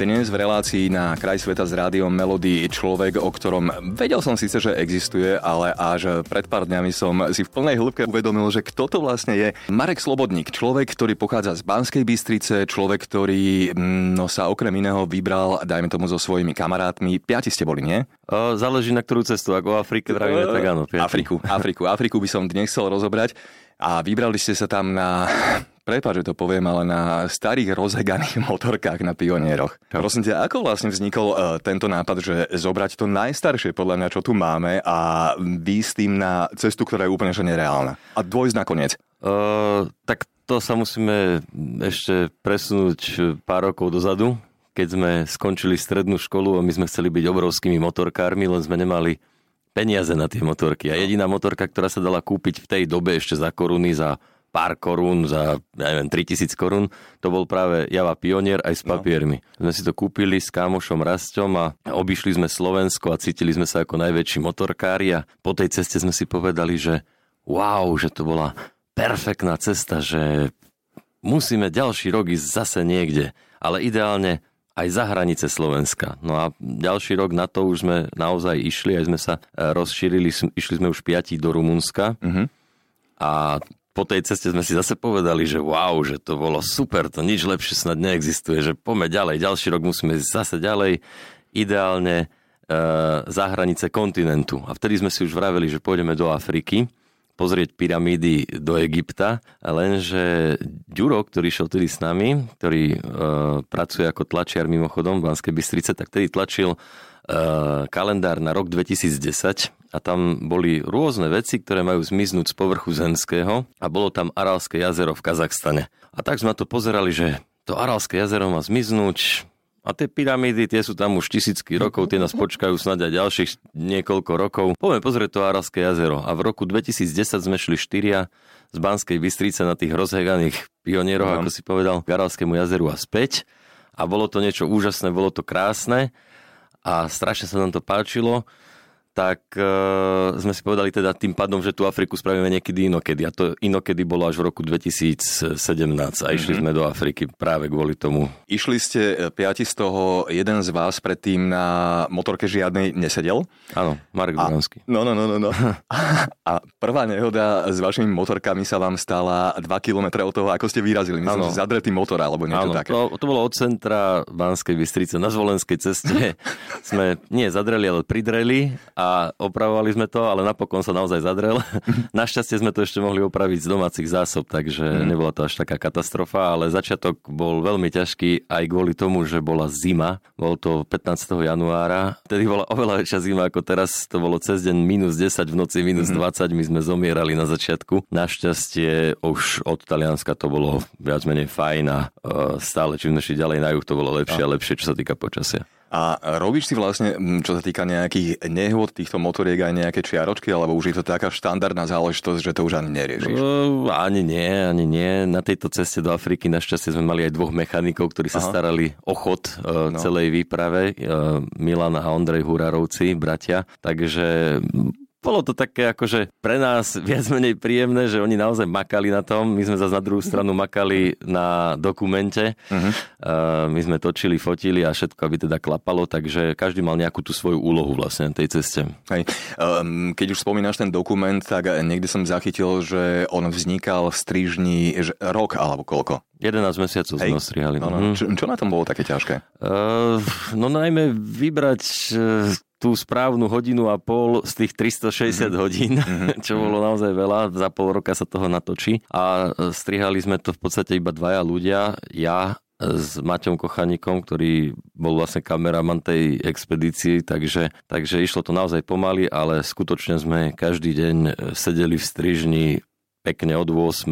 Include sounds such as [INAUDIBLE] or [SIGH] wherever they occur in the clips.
Dnes v relácii na kraj sveta s rádiom Melody človek, o ktorom vedel som síce, že existuje, ale až pred pár dňami som si v plnej hĺbke uvedomil, že kto to vlastne je. Marek Slobodník, človek, ktorý pochádza z Banskej Bystrice, človek, ktorý mm, no, sa okrem iného vybral, dajme tomu, so svojimi kamarátmi. Piati ste boli, nie? O, záleží na ktorú cestu, ako o Afrike vravíme, tak áno. Piati. Afriku, Afriku, Afriku by som dnes chcel rozobrať. A vybrali ste sa tam na prepáč, že to poviem, ale na starých rozheganých [LAUGHS] motorkách na pionieroch. Prosím ťa, ako vlastne vznikol uh, tento nápad, že zobrať to najstaršie podľa mňa, čo tu máme a výjsť tým na cestu, ktorá je úplne že nereálna. A dvojsť nakoniec. Uh, tak to sa musíme ešte presunúť pár rokov dozadu, keď sme skončili strednú školu a my sme chceli byť obrovskými motorkármi, len sme nemali peniaze na tie motorky. A jediná motorka, ktorá sa dala kúpiť v tej dobe ešte za koruny, za pár korún, za ja neviem, 3000 korún, to bol práve Java Pionier aj s no. papiermi. No. Sme si to kúpili s kámošom Rastom a obišli sme Slovensko a cítili sme sa ako najväčší motorkári a po tej ceste sme si povedali, že wow, že to bola perfektná cesta, že musíme ďalší rok ísť zase niekde, ale ideálne aj za hranice Slovenska. No a ďalší rok na to už sme naozaj išli, aj sme sa e, rozšírili, išli sme už piatí do Rumunska. Uh-huh. A po tej ceste sme si zase povedali, že wow, že to bolo super, to nič lepšie snad neexistuje, že poďme ďalej, ďalší rok musíme ísť zase ďalej, ideálne e, za hranice kontinentu. A vtedy sme si už vraveli, že pôjdeme do Afriky, pozrieť pyramídy do Egypta, lenže Ďuro, ktorý šiel tedy s nami, ktorý e, pracuje ako tlačiar mimochodom v Banskej Bystrice, tak tedy tlačil kalendár na rok 2010 a tam boli rôzne veci, ktoré majú zmiznúť z povrchu zemského a bolo tam Aralské jazero v Kazachstane. A tak sme to pozerali, že to Aralské jazero má zmiznúť, a tie pyramídy, tie sú tam už tisícky rokov, tie nás počkajú snad aj ďalších niekoľko rokov. Poďme pozrieť to Aralské jazero. A v roku 2010 sme šli štyria z Banskej Bystrice na tých rozheganých pionieroch, ako si povedal, k Aralskému jazeru a späť. A bolo to niečo úžasné, bolo to krásne a strašne sa nám to páčilo tak uh, sme si povedali teda tým pádom, že tú Afriku spravíme niekedy inokedy. A to inokedy bolo až v roku 2017 a išli mm-hmm. sme do Afriky práve kvôli tomu. Išli ste e, piati z toho, jeden z vás predtým na motorke žiadnej nesedel? Áno, Marek Duranský. No, no, no, no. no. [LAUGHS] a prvá nehoda s vašimi motorkami sa vám stala 2 km od toho, ako ste vyrazili. Myslím, že zadretý motor alebo niečo ano, také. To, to bolo od centra Banskej Bystrice na Zvolenskej ceste. [LAUGHS] sme nie zadreli, ale pridreli a opravovali sme to, ale napokon sa naozaj zadrel. [LAUGHS] Našťastie sme to ešte mohli opraviť z domácich zásob, takže mm. nebola to až taká katastrofa, ale začiatok bol veľmi ťažký aj kvôli tomu, že bola zima. Bol to 15. januára. Vtedy bola oveľa väčšia zima ako teraz. To bolo cez deň minus 10, v noci minus mm. 20. My sme zomierali na začiatku. Našťastie už od Talianska to bolo viac menej fajn a uh, stále čím šli ďalej na juh, to bolo lepšie a lepšie, čo sa týka počasia. A robíš si vlastne, čo sa týka nejakých nehôd týchto motoriek aj nejaké čiaročky, alebo už je to taká štandardná záležitosť, že to už ani neriešiš? Uh, ani nie, ani nie. Na tejto ceste do Afriky našťastie sme mali aj dvoch mechanikov, ktorí sa Aha. starali o chod uh, no. celej výprave. Uh, Milan a Ondrej Hurárovci, bratia. Takže bolo to také akože pre nás viac menej príjemné, že oni naozaj makali na tom. My sme zase na druhú stranu makali na dokumente. Uh-huh. Uh, my sme točili, fotili a všetko, aby teda klapalo, takže každý mal nejakú tú svoju úlohu vlastne na tej ceste. Hej. Um, keď už spomínaš ten dokument, tak niekde som zachytil, že on vznikal v strižni že rok alebo koľko? 11 mesiacov Hej. sme ostrihali. No, no. Čo, čo na tom bolo také ťažké? Uh, no najmä vybrať uh, tú správnu hodinu a pol z tých 360 mm-hmm. hodín, mm-hmm. [LAUGHS] čo bolo naozaj veľa. Za pol roka sa toho natočí. A e, strihali sme to v podstate iba dvaja ľudia. Ja s Maťom Kochanikom, ktorý bol vlastne kameraman tej expedícii, takže, takže išlo to naozaj pomaly, ale skutočne sme každý deň e, sedeli v strižni pekne od 8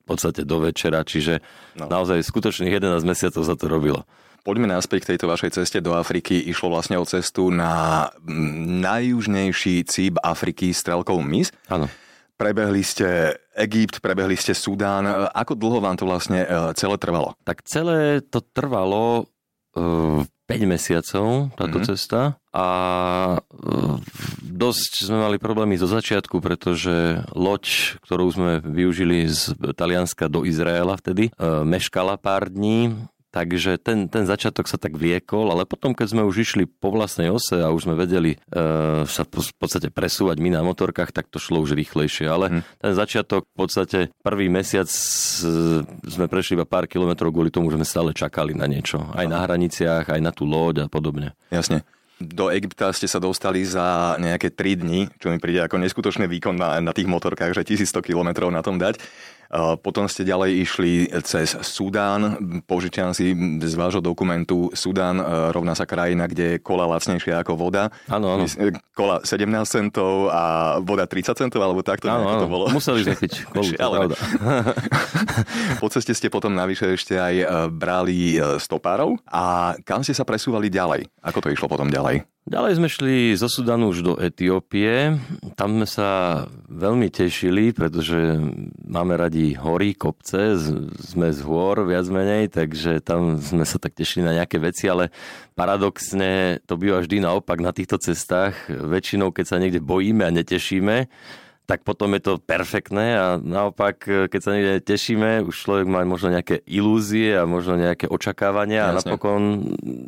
v podstate do večera, čiže no. naozaj skutočných 11 mesiacov sa to robilo. Poďme naspäť k tejto vašej ceste do Afriky. Išlo vlastne o cestu na najjužnejší cíb Afriky, Strelkov mys. Áno. prebehli ste Egypt, prebehli ste Sudán. Ako dlho vám to vlastne celé trvalo? Tak celé to trvalo uh, 5 mesiacov táto mm-hmm. cesta a e, dosť sme mali problémy zo začiatku, pretože loď, ktorú sme využili z Talianska do Izraela vtedy, e, meškala pár dní Takže ten, ten začiatok sa tak viekol, ale potom, keď sme už išli po vlastnej ose a už sme vedeli e, sa v podstate presúvať my na motorkách, tak to šlo už rýchlejšie. Ale hmm. ten začiatok, v podstate prvý mesiac e, sme prešli iba pár kilometrov kvôli tomu, že sme stále čakali na niečo. Aj na hraniciach, aj na tú loď a podobne. Jasne do Egypta ste sa dostali za nejaké 3 dni, čo mi príde ako neskutočný výkon na, na tých motorkách, že 1100 km na tom dať. Potom ste ďalej išli cez Sudán. Požičiam si z vášho dokumentu Sudán e, rovná sa krajina, kde je kola lacnejšia ako voda. Áno, áno. E, kola 17 centov a voda 30 centov, alebo takto áno, áno. to bolo. Museli piť [LAUGHS] kolu, Ale... [LAUGHS] po ceste ste potom navyše ešte aj brali stopárov. A kam ste sa presúvali ďalej? Ako to išlo potom ďalej? Ďalej sme šli zo Sudanu už do Etiópie. Tam sme sa veľmi tešili, pretože máme radi hory, kopce, sme z hôr viac menej, takže tam sme sa tak tešili na nejaké veci, ale paradoxne to býva vždy naopak na týchto cestách. Väčšinou, keď sa niekde bojíme a netešíme, tak potom je to perfektné a naopak, keď sa niekde tešíme, už človek má možno nejaké ilúzie a možno nejaké očakávania Jasne. a napokon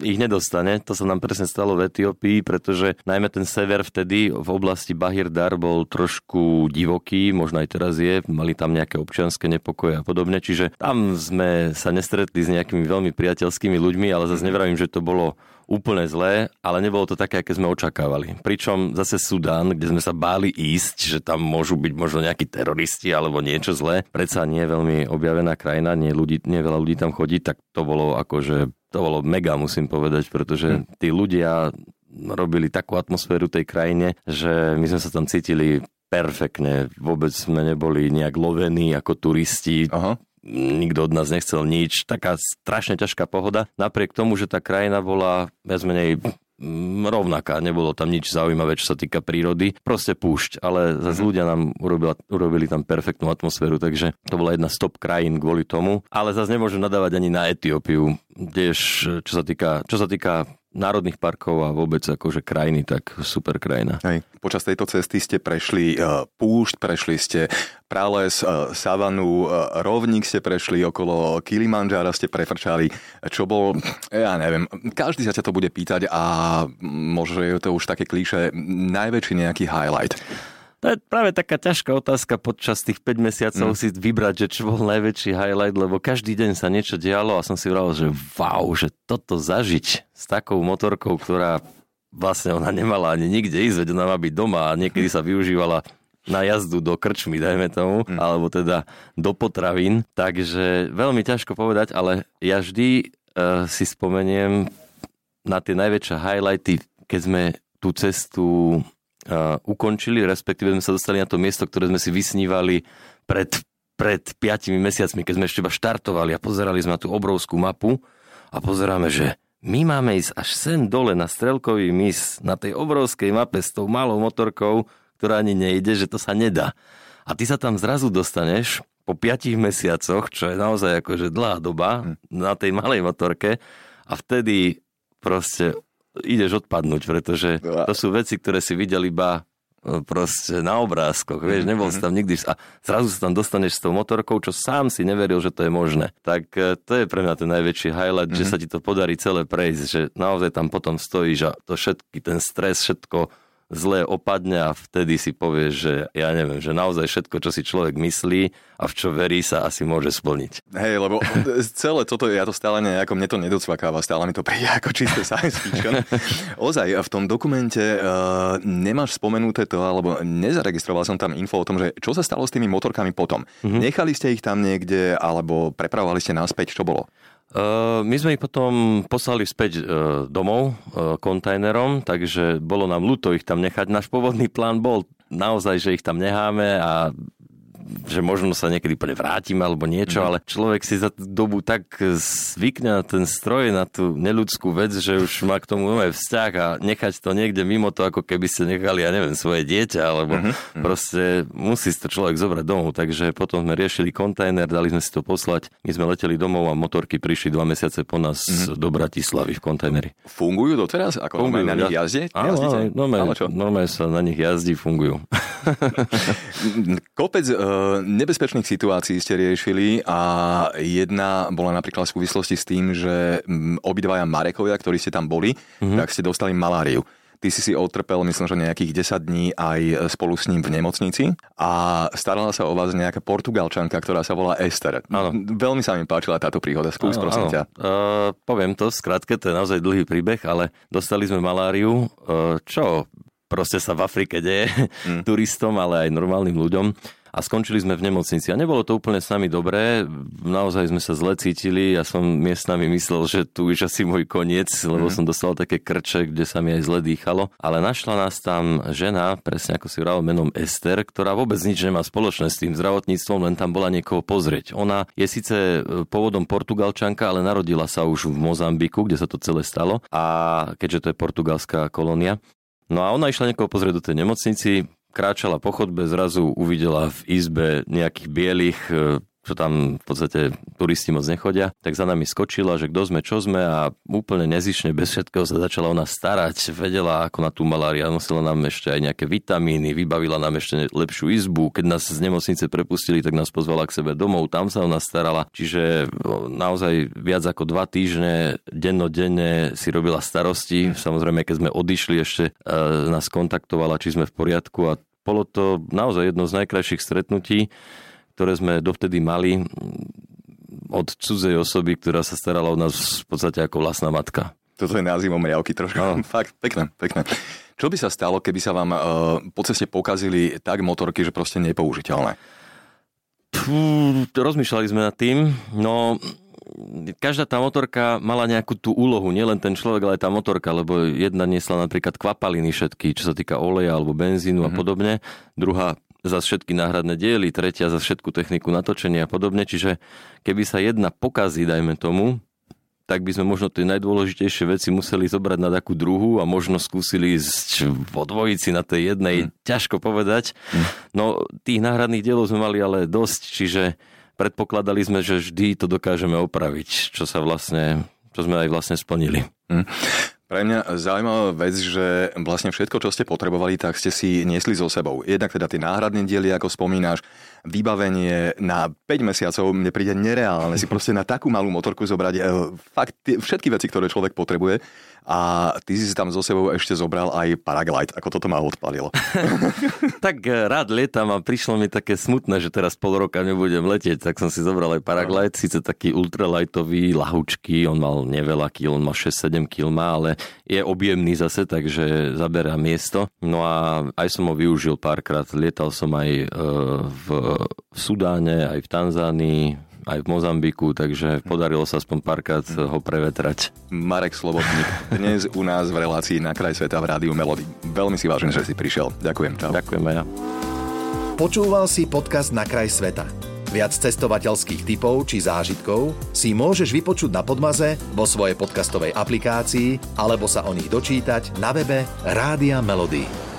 ich nedostane. To sa nám presne stalo v Etiópii, pretože najmä ten sever vtedy v oblasti Bahir Dar bol trošku divoký, možno aj teraz je, mali tam nejaké občianske nepokoje a podobne, čiže tam sme sa nestretli s nejakými veľmi priateľskými ľuďmi, ale zase nevravím, že to bolo úplne zlé, ale nebolo to také, aké sme očakávali. Pričom zase Sudán, kde sme sa báli ísť, že tam môžu byť možno nejakí teroristi alebo niečo zlé, predsa nie je veľmi objavená krajina, nie, ľudí, nie veľa ľudí tam chodí, tak to bolo akože, to bolo mega, musím povedať, pretože hm. tí ľudia robili takú atmosféru tej krajine, že my sme sa tam cítili perfektne. Vôbec sme neboli nejak lovení ako turisti. Aha nikto od nás nechcel nič, taká strašne ťažká pohoda, napriek tomu, že tá krajina bola viac menej mm, rovnaká, nebolo tam nič zaujímavé, čo sa týka prírody, proste púšť, ale zase mm-hmm. ľudia nám urobila, urobili tam perfektnú atmosféru, takže to bola jedna z top krajín kvôli tomu, ale zase nemôžem nadávať ani na Etiópiu, tiež čo sa týka, čo sa týka národných parkov a vôbec akože krajiny, tak super krajina. Hej. Počas tejto cesty ste prešli uh, púšť, prešli ste prales, uh, savanu, uh, rovník ste prešli okolo Kilimanjara, ste prefrčali, čo bol, ja neviem, každý sa ťa to bude pýtať a možno je to už také klíše, najväčší nejaký highlight. To je práve taká ťažká otázka počas tých 5 mesiacov mm. si vybrať, že čo bol najväčší highlight, lebo každý deň sa niečo dialo a som si vral, že wow, že toto zažiť s takou motorkou, ktorá vlastne ona nemala ani nikde ísť, veď ona má byť doma a niekedy sa využívala na jazdu do krčmy, dajme tomu, mm. alebo teda do potravín. Takže veľmi ťažko povedať, ale ja vždy uh, si spomeniem na tie najväčšie highlighty, keď sme tú cestu ukončili, respektíve sme sa dostali na to miesto, ktoré sme si vysnívali pred, pred 5 mesiacmi, keď sme ešte iba štartovali a pozerali sme na tú obrovskú mapu a pozeráme, že my máme ísť až sem dole na Strelkový mis, na tej obrovskej mape s tou malou motorkou, ktorá ani nejde, že to sa nedá. A ty sa tam zrazu dostaneš po 5 mesiacoch, čo je naozaj akože dlhá doba hm. na tej malej motorke a vtedy proste ideš odpadnúť, pretože to sú veci, ktoré si videl iba e, proste na obrázkoch, vieš, nebol si tam nikdy a zrazu sa tam dostaneš s tou motorkou, čo sám si neveril, že to je možné. Tak e, to je pre mňa ten najväčší highlight, mm-hmm. že mhm. sa ti to podarí celé prejsť, že naozaj tam potom stojíš a to všetky, ten stres, všetko zle opadne a vtedy si povieš, že ja neviem, že naozaj všetko, čo si človek myslí a v čo verí sa asi môže splniť. Hej, lebo celé toto, ja to stále nejako, mne to nedocvakáva, stále mi to príde ako čisté science fiction. Ozaj, v tom dokumente uh, nemáš spomenuté to, alebo nezaregistroval som tam info o tom, že čo sa stalo s tými motorkami potom. Mm-hmm. Nechali ste ich tam niekde, alebo prepravovali ste naspäť, čo bolo? Uh, my sme ich potom poslali späť uh, domov uh, kontajnerom, takže bolo nám ľúto ich tam nechať. Náš pôvodný plán bol naozaj, že ich tam necháme a že možno sa niekedy plne vrátim alebo niečo, mm. ale človek si za tú dobu tak zvykne na ten stroj, na tú neľudskú vec, že už má k tomu nové vzťah a nechať to niekde mimo to, ako keby ste nechali, ja neviem, svoje dieťa, alebo mm-hmm. proste musí si to človek zobrať domov, takže potom sme riešili kontajner, dali sme si to poslať, my sme leteli domov a motorky prišli dva mesiace po nás mm-hmm. do Bratislavy v kontajneri. Fungujú doteraz? Ako Fungujú, na nich jazdí? Áno, normálne, normálne sa na nich jazdí, fungujú. [LAUGHS] [LAUGHS] Kopec uh, nebezpečných situácií ste riešili a jedna bola napríklad v súvislosti s tým, že obidvaja Marekovia, ktorí ste tam boli, mm-hmm. tak ste dostali maláriu. Ty si si otrpel, myslím, že nejakých 10 dní aj spolu s ním v nemocnici a starala sa o vás nejaká portugalčanka, ktorá sa volá Ester. Áno. Veľmi sa mi páčila táto príhoda. Skús, áno, prosím áno. ťa. Uh, poviem to, skrátke, to je naozaj dlhý príbeh, ale dostali sme maláriu, uh, čo proste sa v Afrike deje mm. [LAUGHS] turistom, ale aj normálnym ľuďom a skončili sme v nemocnici. A nebolo to úplne s nami dobré, naozaj sme sa zle cítili, ja som miestnami myslel, že tu už asi môj koniec, lebo mm. som dostal také krče, kde sa mi aj zle dýchalo. Ale našla nás tam žena, presne ako si vral menom Ester, ktorá vôbec nič nemá spoločné s tým zdravotníctvom, len tam bola niekoho pozrieť. Ona je síce e, pôvodom Portugalčanka, ale narodila sa už v Mozambiku, kde sa to celé stalo. A keďže to je portugalská kolónia, No a ona išla niekoho pozrieť do tej nemocnici, kráčala po chodbe, zrazu uvidela v izbe nejakých bielých e, čo tam v podstate turisti moc nechodia, tak za nami skočila, že kto sme, čo sme a úplne nezišne, bez všetkého sa začala ona starať, vedela ako na tú malária, nosila nám ešte aj nejaké vitamíny, vybavila nám ešte lepšiu izbu, keď nás z nemocnice prepustili, tak nás pozvala k sebe domov, tam sa ona starala, čiže naozaj viac ako dva týždne dennodenne si robila starosti, samozrejme keď sme odišli ešte e, nás kontaktovala, či sme v poriadku. A bolo to naozaj jedno z najkrajších stretnutí, ktoré sme dovtedy mali od cudzej osoby, ktorá sa starala o nás v podstate ako vlastná matka. Toto je názvom riavky trošku. No. [LAUGHS] Fakt, pekné, pekné. Čo by sa stalo, keby sa vám uh, po ceste pokazili tak motorky, že proste nepoužiteľné? Pú, rozmýšľali sme nad tým. No, každá tá motorka mala nejakú tú úlohu, nielen ten človek, ale aj tá motorka, lebo jedna niesla napríklad kvapaliny všetky, čo sa týka oleja alebo benzínu mm-hmm. a mhm. podobne. Druhá za všetky náhradné diely, tretia za všetku techniku natočenia a podobne. Čiže keby sa jedna pokazí, dajme tomu, tak by sme možno tie najdôležitejšie veci museli zobrať na takú druhú a možno skúsili ísť vo dvojici na tej jednej. Hmm. Ťažko povedať. Hmm. No tých náhradných dielov sme mali ale dosť, čiže predpokladali sme, že vždy to dokážeme opraviť, čo sa vlastne, čo sme aj vlastne splnili. Mm. Pre mňa zaujímavá vec, že vlastne všetko, čo ste potrebovali, tak ste si niesli so sebou. Jednak teda tie náhradné diely, ako spomínaš, vybavenie na 5 mesiacov mne príde nereálne si proste na takú malú motorku zobrať e, fakt všetky veci, ktoré človek potrebuje a ty si tam so sebou ešte zobral aj paraglide. Ako toto ma odpalilo? [LAUGHS] tak eh, rád lietam a prišlo mi také smutné, že teraz pol roka nebudem letieť, tak som si zobral aj paraglide, síce taký ultralightový, lahučký, on mal neveľa kil, on má 6-7 kil ale je objemný zase, takže zaberá miesto. No a aj som ho využil párkrát, lietal som aj eh, v Sudáne, aj v Tanzánii, aj v Mozambiku, takže podarilo sa aspoň párkrát ho prevetrať. Marek Slobodník, dnes u nás v relácii na kraj sveta v Rádiu Melody. Veľmi si vážim, že si prišiel. Ďakujem. Čau. Ďakujem aj ja. Počúval si podcast Na kraj sveta. Viac cestovateľských typov či zážitkov si môžeš vypočuť na Podmaze, vo svojej podcastovej aplikácii alebo sa o nich dočítať na webe Rádia Melody.